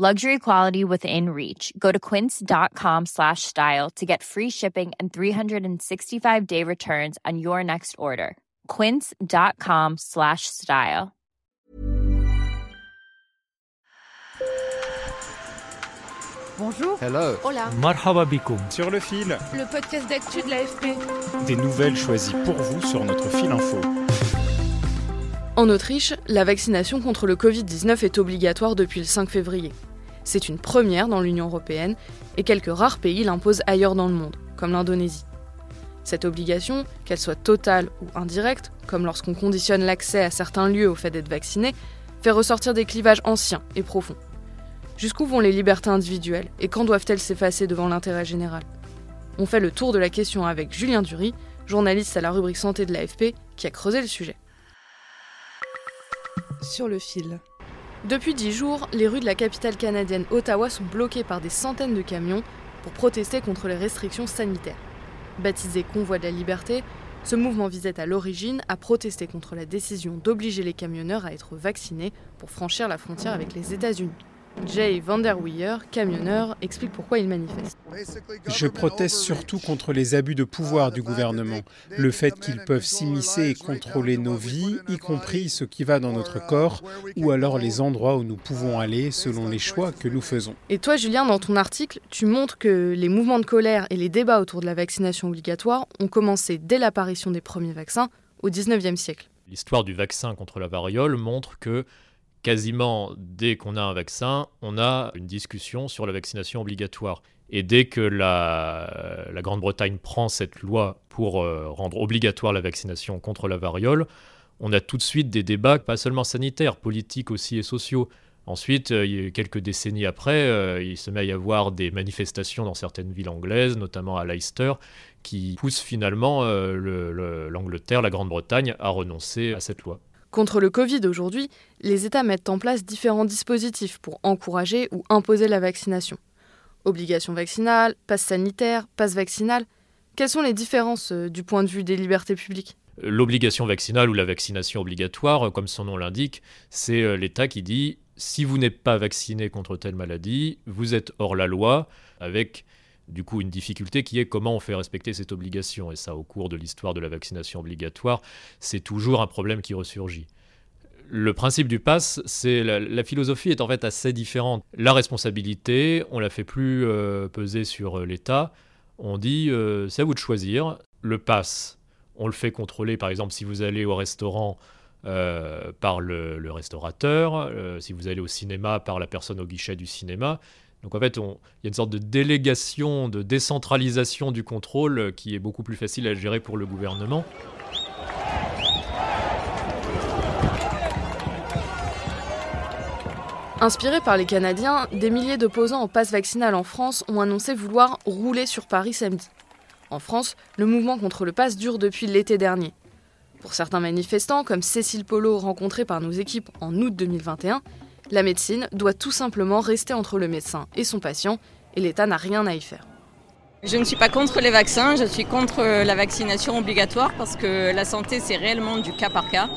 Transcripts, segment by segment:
Luxury quality within reach. Go to quince.com slash style to get free shipping and 365-day returns on your next order. quince.com slash style. Bonjour. Hello. Hola. Marhaba bikoum. Sur le fil, Le podcast d'actu de l'AFP. des nouvelles choisies pour vous sur notre fil info. En Autriche, la vaccination contre le Covid-19 est obligatoire depuis le 5 février. C'est une première dans l'Union européenne et quelques rares pays l'imposent ailleurs dans le monde, comme l'Indonésie. Cette obligation, qu'elle soit totale ou indirecte, comme lorsqu'on conditionne l'accès à certains lieux au fait d'être vacciné, fait ressortir des clivages anciens et profonds. Jusqu'où vont les libertés individuelles et quand doivent-elles s'effacer devant l'intérêt général? On fait le tour de la question avec Julien Dury, journaliste à la rubrique santé de l'AFP, qui a creusé le sujet. Sur le fil. Depuis dix jours, les rues de la capitale canadienne Ottawa sont bloquées par des centaines de camions pour protester contre les restrictions sanitaires. Baptisé Convoi de la Liberté, ce mouvement visait à l'origine à protester contre la décision d'obliger les camionneurs à être vaccinés pour franchir la frontière avec les États-Unis. Jay Vanderweyer, camionneur, explique pourquoi il manifeste. Je proteste surtout contre les abus de pouvoir du gouvernement, le fait qu'ils peuvent s'immiscer et contrôler nos vies, y compris ce qui va dans notre corps, ou alors les endroits où nous pouvons aller selon les choix que nous faisons. Et toi, Julien, dans ton article, tu montres que les mouvements de colère et les débats autour de la vaccination obligatoire ont commencé dès l'apparition des premiers vaccins au 19e siècle. L'histoire du vaccin contre la variole montre que quasiment dès qu'on a un vaccin, on a une discussion sur la vaccination obligatoire. Et dès que la, la Grande-Bretagne prend cette loi pour euh, rendre obligatoire la vaccination contre la variole, on a tout de suite des débats, pas seulement sanitaires, politiques aussi et sociaux. Ensuite, euh, quelques décennies après, euh, il se met à y avoir des manifestations dans certaines villes anglaises, notamment à Leicester, qui poussent finalement euh, le- le- l'Angleterre, la Grande-Bretagne, à renoncer à cette loi. Contre le Covid aujourd'hui, les États mettent en place différents dispositifs pour encourager ou imposer la vaccination. Obligation vaccinale, passe sanitaire, passe vaccinal. Quelles sont les différences euh, du point de vue des libertés publiques? L'obligation vaccinale ou la vaccination obligatoire, euh, comme son nom l'indique, c'est euh, l'État qui dit si vous n'êtes pas vacciné contre telle maladie, vous êtes hors la loi, avec du coup une difficulté qui est comment on fait respecter cette obligation. Et ça, au cours de l'histoire de la vaccination obligatoire, c'est toujours un problème qui ressurgit. Le principe du pass, c'est la, la philosophie est en fait assez différente. La responsabilité, on la fait plus euh, peser sur euh, l'État. On dit euh, c'est à vous de choisir. Le pass, on le fait contrôler, par exemple, si vous allez au restaurant par le, restaurateur, si vous allez au cinéma par la personne au guichet du cinéma. Donc en fait, il y a une sorte de délégation, de décentralisation du contrôle euh, qui est beaucoup plus facile à gérer pour le gouvernement. Inspirés par les Canadiens, des milliers d'opposants au pass vaccinal en France ont annoncé vouloir rouler sur Paris samedi. En France, le mouvement contre le pass dure depuis l'été dernier. Pour certains manifestants, comme Cécile Polo rencontrée par nos équipes en août 2021, la médecine doit tout simplement rester entre le médecin et son patient, et l'État n'a rien à y faire. Je ne suis pas contre les vaccins, je suis contre la vaccination obligatoire parce que la santé c'est réellement du cas par cas.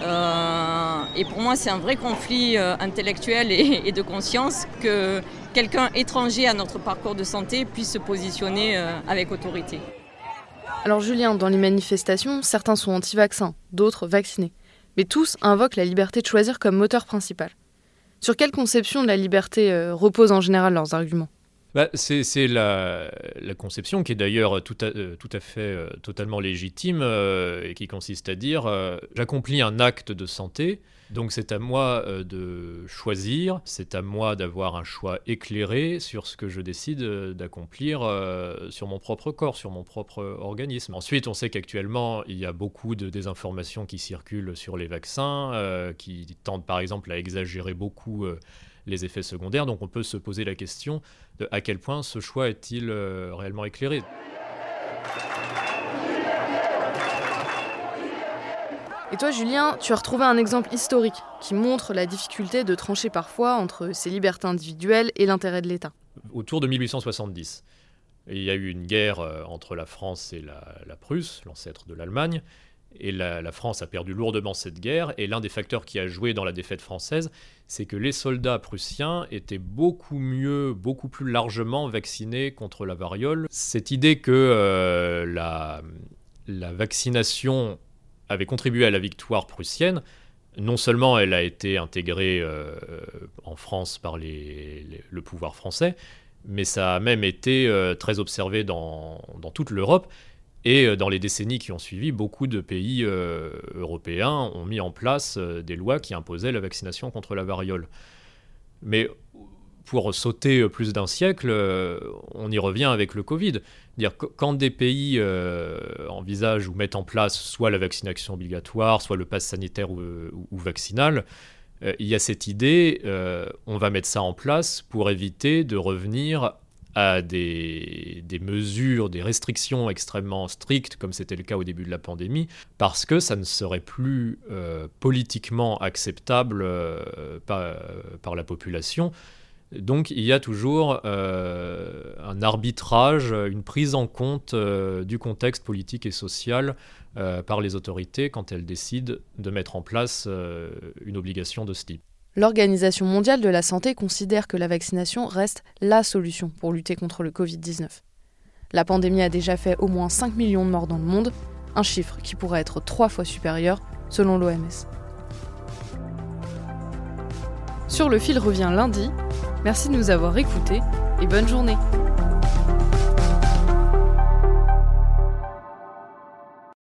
Euh, et pour moi c'est un vrai conflit euh, intellectuel et, et de conscience que quelqu'un étranger à notre parcours de santé puisse se positionner euh, avec autorité. Alors Julien, dans les manifestations, certains sont anti-vaccins, d'autres vaccinés. Mais tous invoquent la liberté de choisir comme moteur principal. Sur quelle conception de la liberté euh, reposent en général leurs arguments? Bah, c'est la, conception qui est d'ailleurs tout à, euh, tout à fait euh, totalement légitime euh, et qui consiste à dire euh, j'accomplis un acte de santé, donc c'est à moi euh, de choisir, c'est à moi d'avoir un choix éclairé sur ce que je décide euh, d'accomplir euh, sur mon propre corps, sur mon propre organisme. Ensuite, on sait qu'actuellement, il y a beaucoup de désinformations qui circulent sur les vaccins, qui tendent par exemple à exagérer beaucoup les effets secondaires, donc on peut se poser la question de à quel point ce choix est-il réellement éclairé. Et toi, Julien, tu as retrouvé un exemple historique qui montre la difficulté de trancher parfois entre ses libertés individuelles et l'intérêt de l'État. Autour de 1870, il y a eu une guerre euh, entre la France et la, Prusse, l'ancêtre de l'Allemagne, et la, France a perdu lourdement cette guerre, et l'un des facteurs qui a joué dans la défaite française, c'est que les soldats prussiens étaient beaucoup mieux, beaucoup plus largement vaccinés contre la variole. Cette idée que euh, la vaccination avait contribué à la victoire prussienne, non seulement elle a été intégrée euh, en France par le pouvoir français, mais ça a même été euh, très observé dans, toute l'Europe. Et euh, dans les décennies qui ont suivi, beaucoup de pays européens ont mis en place des lois qui imposaient la vaccination contre la variole. Mais pour sauter plus d'un siècle, euh, on y revient avec le Covid. Dire quand des pays euh, envisagent ou mettent en place soit la vaccination obligatoire, soit le pass sanitaire ou, vaccinal, euh, il y a cette idée, on va mettre ça en place pour éviter de revenir à des, mesures, des restrictions extrêmement strictes, comme c'était le cas au début de la pandémie, parce que ça ne serait plus politiquement acceptable par, la population. Donc il y a toujours euh, un arbitrage, une prise en compte euh, du contexte politique et social euh, par les autorités quand elles décident de mettre en place une obligation de ce. L'Organisation mondiale de la santé considère que la vaccination reste la solution pour lutter contre le Covid-19. La pandémie a déjà fait au moins 5 millions de morts dans le monde, un chiffre qui pourrait être trois fois supérieur selon l'OMS. Sur le fil revient lundi Merci de nous avoir écoutés et bonne journée